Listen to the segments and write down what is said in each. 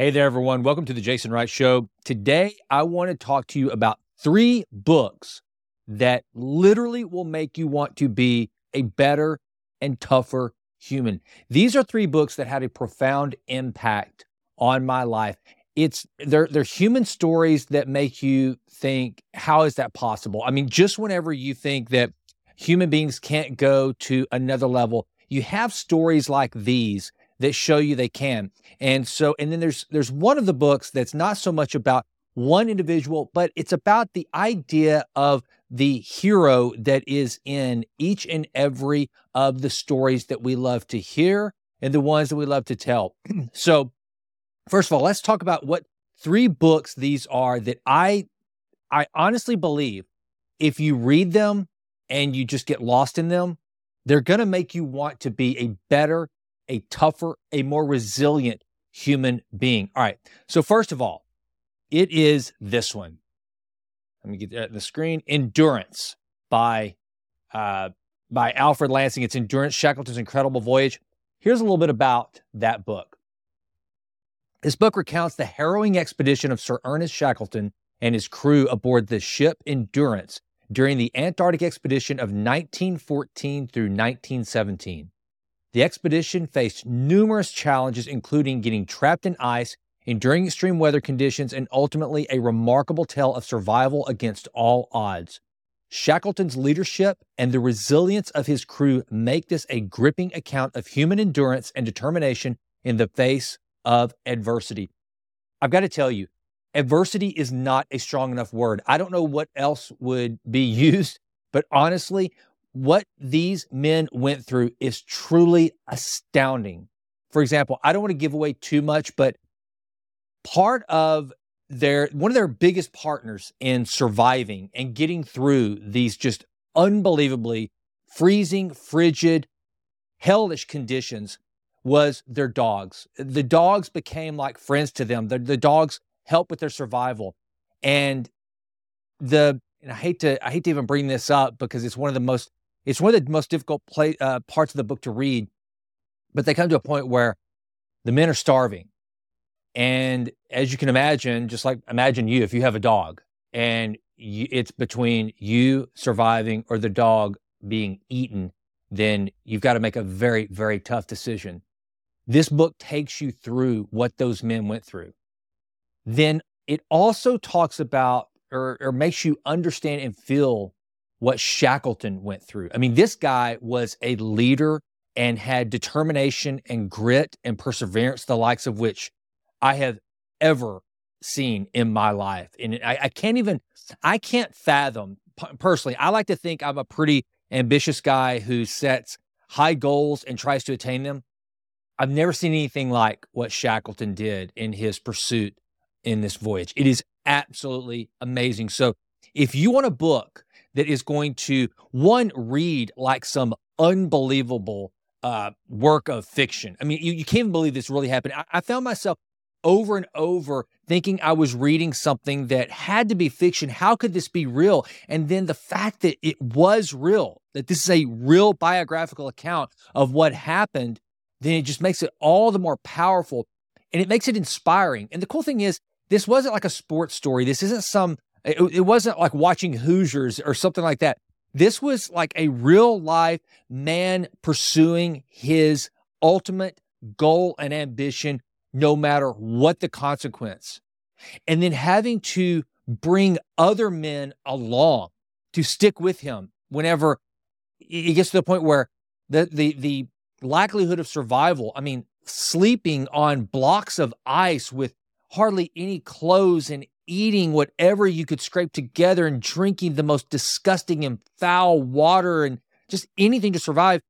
Hey there, everyone. Welcome to the Jason Wright Show. Today, I want to talk to you about three books that literally will make you want to be a better and tougher human. These are three books that had a profound impact on my life. It's they're they're human stories that make you think, how is that possible? I mean, just whenever you think that human beings can't go to another level, you have stories like these that show you they can. And so, and then there's there's one of the books that's not so much about one individual, but it's about the idea of the hero that is in each and every of the stories that we love to hear and the ones that we love to tell. so, first of all, let's talk about what three books these are that I I honestly believe if you read them and you just get lost in them, they're going to make you want to be a better a tougher, a more resilient human being. All right. So, first of all, it is this one. Let me get the screen. Endurance by uh, by Alfred Lansing. It's Endurance Shackleton's Incredible Voyage. Here's a little bit about that book. This book recounts the harrowing expedition of Sir Ernest Shackleton and his crew aboard the ship Endurance during the Antarctic expedition of 1914 through 1917. The expedition faced numerous challenges, including getting trapped in ice, enduring extreme weather conditions, and ultimately a remarkable tale of survival against all odds. Shackleton's leadership and the resilience of his crew make this a gripping account of human endurance and determination in the face of adversity. I've got to tell you, adversity is not a strong enough word. I don't know what else would be used, but honestly, what these men went through is truly astounding. For example, I don't want to give away too much, but part of their one of their biggest partners in surviving and getting through these just unbelievably freezing, frigid, hellish conditions was their dogs. The dogs became like friends to them. The, the dogs helped with their survival. And the and I hate to I hate to even bring this up because it's one of the most it's one of the most difficult play, uh, parts of the book to read, but they come to a point where the men are starving. And as you can imagine, just like imagine you, if you have a dog and you, it's between you surviving or the dog being eaten, then you've got to make a very, very tough decision. This book takes you through what those men went through. Then it also talks about or, or makes you understand and feel what Shackleton went through. I mean, this guy was a leader and had determination and grit and perseverance, the likes of which I have ever seen in my life. And I, I can't even, I can't fathom personally. I like to think I'm a pretty ambitious guy who sets high goals and tries to attain them. I've never seen anything like what Shackleton did in his pursuit in this voyage. It is absolutely amazing. So, if you want a book that is going to one read like some unbelievable uh, work of fiction. I mean, you, you can't even believe this really happened. I, I found myself over and over thinking I was reading something that had to be fiction. How could this be real? And then the fact that it was real, that this is a real biographical account of what happened, then it just makes it all the more powerful and it makes it inspiring. And the cool thing is, this wasn't like a sports story. This isn't some it, it wasn't like watching Hoosiers or something like that. This was like a real life man pursuing his ultimate goal and ambition, no matter what the consequence. And then having to bring other men along to stick with him whenever it gets to the point where the, the, the likelihood of survival, I mean, sleeping on blocks of ice with hardly any clothes and eating whatever you could scrape together and drinking the most disgusting and foul water and just anything to survive.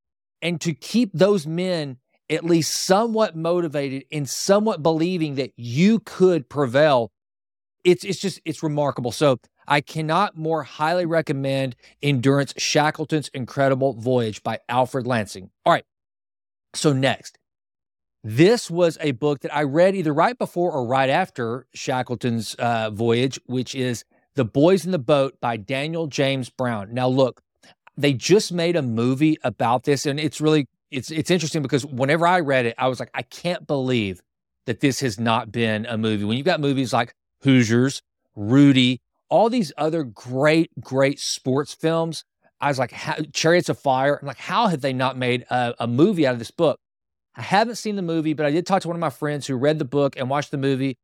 And to keep those men at least somewhat motivated and somewhat believing that you could prevail, it's it's just it's remarkable. So I cannot more highly recommend Endurance Shackleton's Incredible Voyage by Alfred Lansing. All right. So next, this was a book that I read either right before or right after Shackleton's uh, voyage, which is The Boys in the Boat by Daniel James Brown. Now, look, they just made a movie about this, and it's really it's it's interesting because whenever I read it, I was like, I can't believe that this has not been a movie. When you've got movies like Hoosiers, Rudy, all these other great, great sports films, I was like, how, Chariots of Fire. I'm like, how have they not made a, a movie out of this book? I haven't seen the movie, but I did talk to one of my friends who read the book and watched the movie,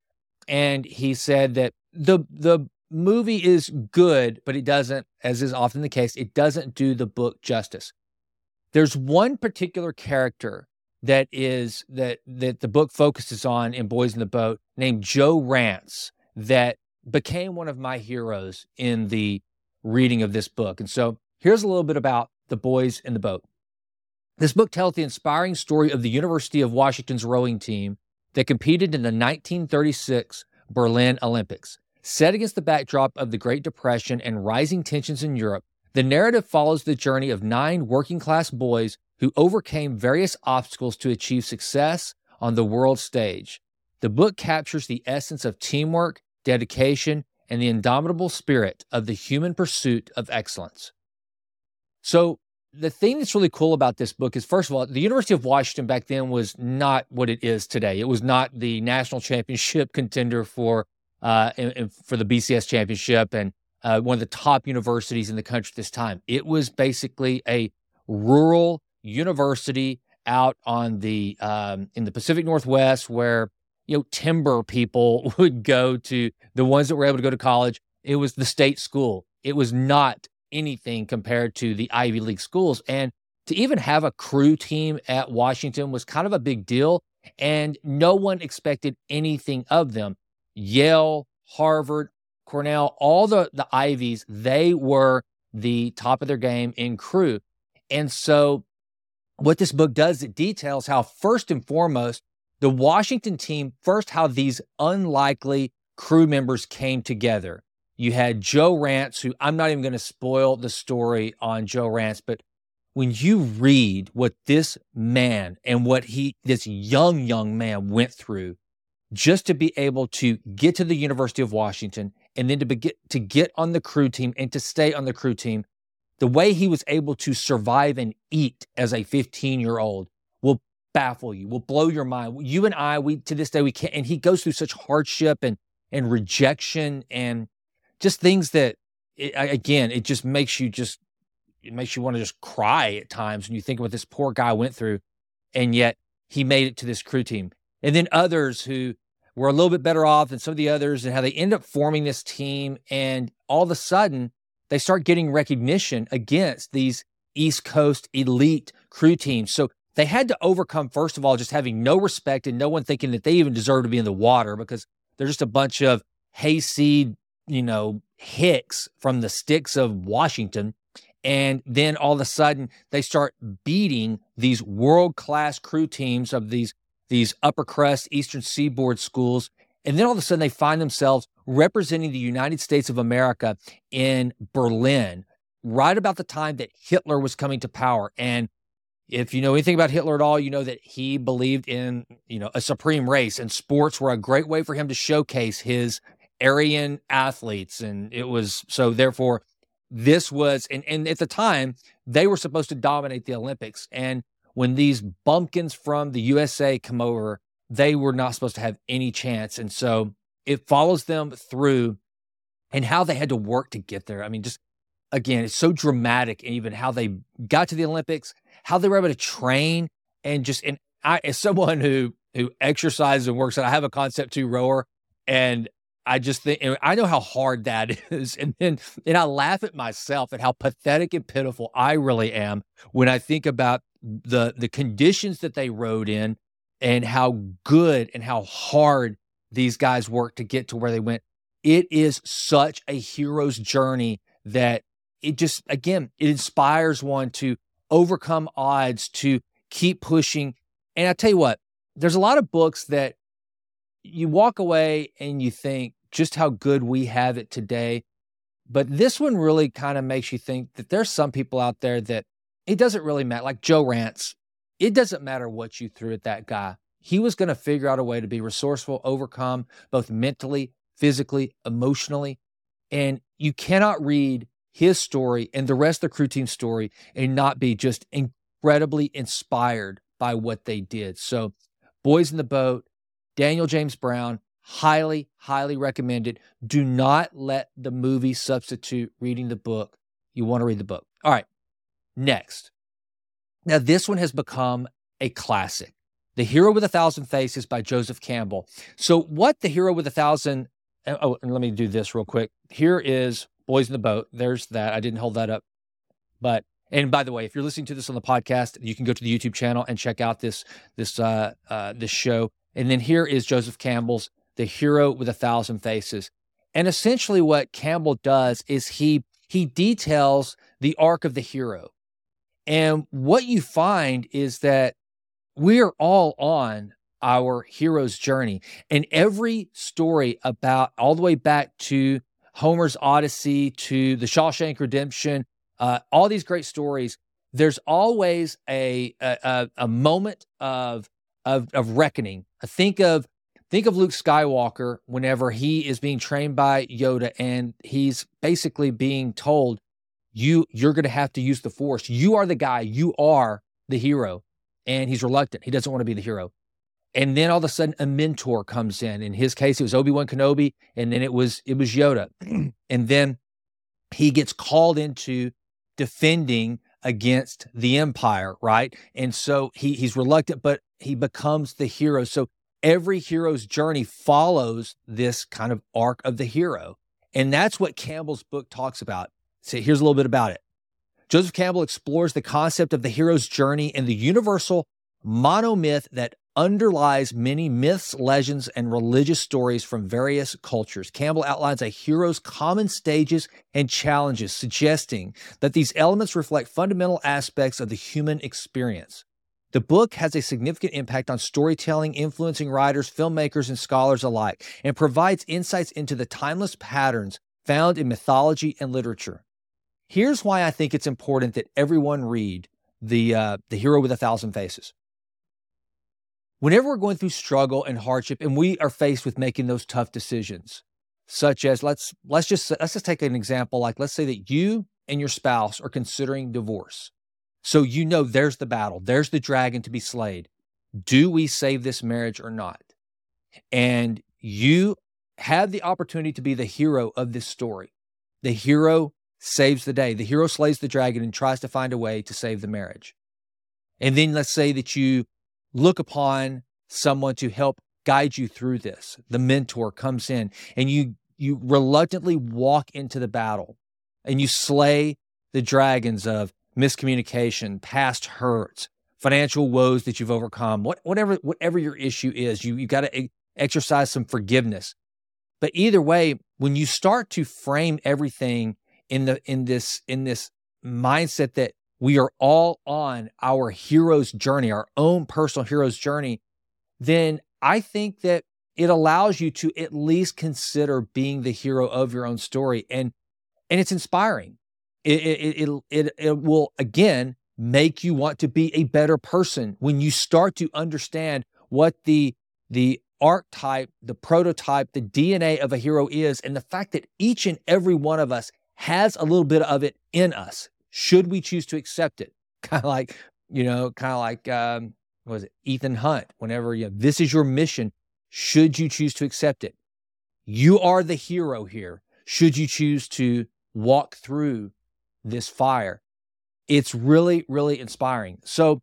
and he said that the the movie is good, but it doesn't, as is often the case, it doesn't do the book justice. There's one particular character that is that that the book focuses on in Boys in the Boat named Joe Rantz that became one of my heroes in the reading of this book. And so here's a little bit about the boys in the boat. This book tells the inspiring story of the University of Washington's rowing team that competed in the 1936 Berlin Olympics. Set against the backdrop of the Great Depression and rising tensions in Europe, the narrative follows the journey of nine working class boys who overcame various obstacles to achieve success on the world stage. The book captures the essence of teamwork, dedication, and the indomitable spirit of the human pursuit of excellence. So, the thing that's really cool about this book is first of all, the University of Washington back then was not what it is today. It was not the national championship contender for uh, for the BCS championship and uh, one of the top universities in the country at this time. It was basically a rural university out on the um, in the Pacific Northwest where you know timber people would go to the ones that were able to go to college. It was the state school. It was not anything compared to the Ivy League schools, and to even have a crew team at Washington was kind of a big deal, and no one expected anything of them. Yale, Harvard, Cornell, all the the Ivies, they were the top of their game in crew. And so what this book does, it details how, first and foremost, the Washington team, first, how these unlikely crew members came together. You had Joe Rantz, who I'm not even going to spoil the story on Joe Rantz, but when you read what this man and what he, this young, young man went through just to be able to get to the University of Washington and then to, be, to get on the crew team and to stay on the crew team the way he was able to survive and eat as a 15 year old will baffle you, will blow your mind. You and I, we to this day, we can't, and he goes through such hardship and, and rejection and just things that, it, again, it just makes you just, it makes you want to just cry at times when you think what this poor guy went through. And yet he made it to this crew team. And then others who were a little bit better off than some of the others and how they end up forming this team. And all of a sudden, they start getting recognition against these East Coast elite crew teams. So they had to overcome, first of all, just having no respect and no one thinking that they even deserve to be in the water because they're just a bunch of hayseed, you know, hicks from the sticks of Washington. And then all of a sudden they start beating these world class crew teams of these, these upper crust Eastern Seaboard schools. And then all of a sudden they find themselves representing the United States of America in Berlin, right about the time that Hitler was coming to power. And if you know anything about Hitler at all, you know that he believed in, you know, a supreme race and sports were a great way for him to showcase his Aryan athletes. And it was so therefore this was and, and at the time they were supposed to dominate the Olympics. And when these bumpkins from the USA come over, they were not supposed to have any chance. And so it follows them through and how they had to work to get there. I mean, just again, it's so dramatic, and even how they got to the Olympics, how they were able to train, and just and I, as someone who who exercises and works out, I have a concept two rower, and I just think I know how hard that is, and then and I laugh at myself at how pathetic and pitiful I really am when I think about the the conditions that they rode in, and how good and how hard these guys worked to get to where they went. It is such a hero's journey that it just, again, it inspires one to overcome odds, to keep pushing. And I tell you what, there's a lot of books that you walk away and you think just how good we have it today. But this one really kind of makes you think that there's some people out there that it doesn't really matter, like Joe Rantz. It doesn't matter what you threw at that guy. He was going to figure out a way to be resourceful, overcome both mentally, physically, emotionally. And you cannot read his story and the rest of the crew team story and not be just incredibly inspired by what they did. So, Boys in the Boat, Daniel James Brown, highly, highly recommended. Do not let the movie substitute reading the book. You want to read the book. All right, next. Now, this one has become a classic. The Hero with a Thousand Faces by Joseph Campbell. So, what The Hero with a Thousand, oh, and let me do this real quick. Here is Boys in the Boat. There's that. I didn't hold that up. But, and by the way, if you're listening to this on the podcast, you can go to the YouTube channel and check out this, this, uh, uh, this show. And then here is Joseph Campbell's The Hero with a Thousand Faces. And essentially what Campbell does is he, he details the arc of the hero. And what you find is that we are all on our hero's journey. And every story about all the way back to Homer's Odyssey to the Shawshank Redemption, uh, all these great stories, there's always a, a, a moment of, of, of reckoning. Think of think of Luke Skywalker whenever he is being trained by Yoda and he's basically being told, you you're going to have to use the Force. You are the guy. You are the hero and he's reluctant. He doesn't want to be the hero. And then all of a sudden a mentor comes in. In his case, it was Obi-Wan Kenobi, and then it was it was Yoda. and then he gets called into defending against the empire, right? And so he he's reluctant, but he becomes the hero. So every hero's journey follows this kind of arc of the hero. And that's what Campbell's book talks about. So here's a little bit about it. Joseph Campbell explores the concept of the hero's journey and the universal monomyth that underlies many myths, legends, and religious stories from various cultures. Campbell outlines a hero's common stages and challenges, suggesting that these elements reflect fundamental aspects of the human experience. The book has a significant impact on storytelling, influencing writers, filmmakers, and scholars alike, and provides insights into the timeless patterns found in mythology and literature. Here's why I think it's important that everyone read the uh, the Hero with a Thousand Faces. Whenever we're going through struggle and hardship, and we are faced with making those tough decisions, such as let's let's just let's just take an example. Like let's say that you and your spouse are considering divorce, so you know there's the battle, there's the dragon to be slayed. Do we save this marriage or not? And you have the opportunity to be the hero of this story, the hero saves the day. The hero slays the dragon and tries to find a way to save the marriage. And then let's say that you look upon someone to help guide you through this. The mentor comes in and you you reluctantly walk into the battle and you slay the dragons of miscommunication, past hurts, financial woes that you've overcome, what, whatever whatever your issue is, you you got to exercise some forgiveness. But either way, when you start to frame everything in the in this in this mindset that we are all on our hero's journey, our own personal hero's journey, then I think that it allows you to at least consider being the hero of your own story and and it's inspiring it it it, it, it will again make you want to be a better person when you start to understand what the the archetype the prototype the dna of a hero is and the fact that each and every one of us has a little bit of it in us. Should we choose to accept it? Kind of like, you know, kind of like, um, was it, Ethan Hunt, whenever you, this is your mission, should you choose to accept it? You are the hero here. Should you choose to walk through this fire? It's really, really inspiring. So,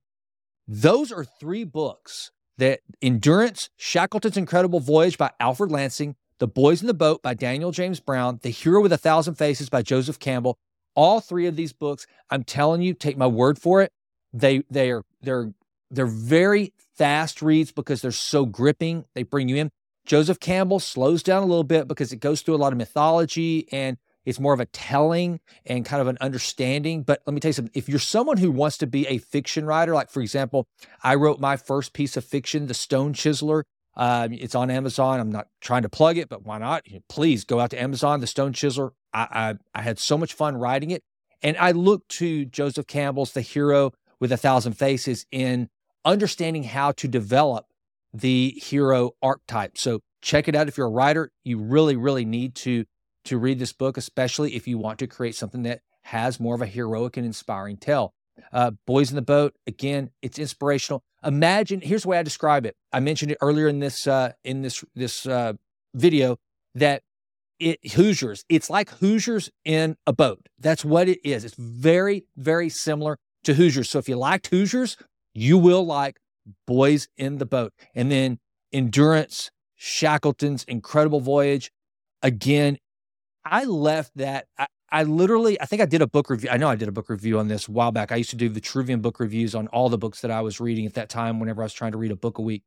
those are three books that Endurance, Shackleton's Incredible Voyage by Alfred Lansing, the Boys in the Boat by Daniel James Brown, The Hero with a Thousand Faces by Joseph Campbell. All three of these books, I'm telling you, take my word for it. They they are they're they're very fast reads because they're so gripping. They bring you in. Joseph Campbell slows down a little bit because it goes through a lot of mythology and it's more of a telling and kind of an understanding. But let me tell you something. If you're someone who wants to be a fiction writer, like for example, I wrote my first piece of fiction, The Stone Chiseler, um, it's on Amazon. I'm not trying to plug it, but why not? Please go out to Amazon, The Stone Chiseler. I, I, I had so much fun writing it. And I look to Joseph Campbell's The Hero with a Thousand Faces in understanding how to develop the hero archetype. So check it out if you're a writer. You really, really need to to read this book, especially if you want to create something that has more of a heroic and inspiring tale. Uh, Boys in the Boat, again, it's inspirational. Imagine, here's the way I describe it. I mentioned it earlier in this uh, in this this uh, video that it Hoosiers, it's like Hoosiers in a boat. That's what it is. It's very, very similar to Hoosiers. So if you liked Hoosiers, you will like Boys in the Boat. And then Endurance, Shackleton's Incredible Voyage. Again, I left that. I, I literally, I think I did a book review. I know I did a book review on this a while back. I used to do the Vitruvian book reviews on all the books that I was reading at that time whenever I was trying to read a book a week.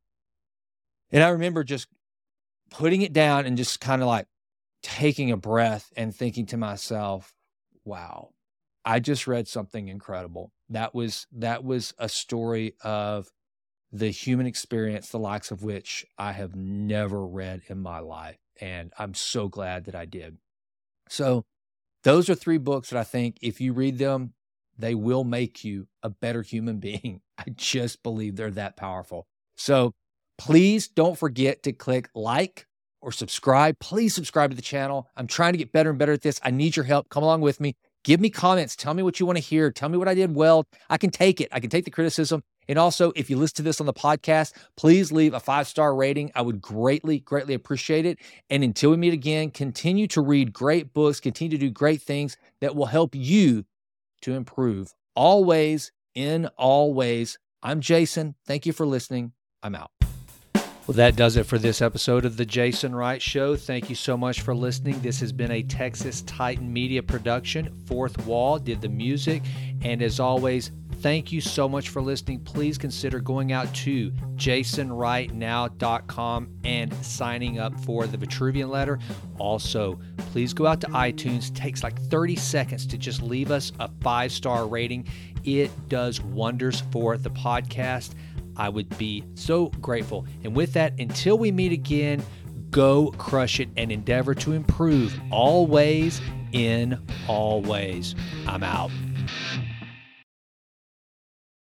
And I remember just putting it down and just kind of like taking a breath and thinking to myself, wow, I just read something incredible. That was that was a story of the human experience, the likes of which I have never read in my life. And I'm so glad that I did. So, those are three books that I think if you read them, they will make you a better human being. I just believe they're that powerful. So, please don't forget to click like or subscribe. Please subscribe to the channel. I'm trying to get better and better at this. I need your help. Come along with me. Give me comments. Tell me what you want to hear. Tell me what I did well. I can take it. I can take the criticism. And also, if you listen to this on the podcast, please leave a five star rating. I would greatly, greatly appreciate it. And until we meet again, continue to read great books, continue to do great things that will help you to improve always, in all ways. I'm Jason. Thank you for listening. I'm out. Well, that does it for this episode of The Jason Wright Show. Thank you so much for listening. This has been a Texas Titan Media production. Fourth Wall did the music. And as always, thank you so much for listening. Please consider going out to jasonwrightnow.com and signing up for the Vitruvian letter. Also, please go out to iTunes. It takes like 30 seconds to just leave us a five star rating. It does wonders for the podcast. I would be so grateful. And with that, until we meet again, go crush it and endeavor to improve always in all ways. I'm out.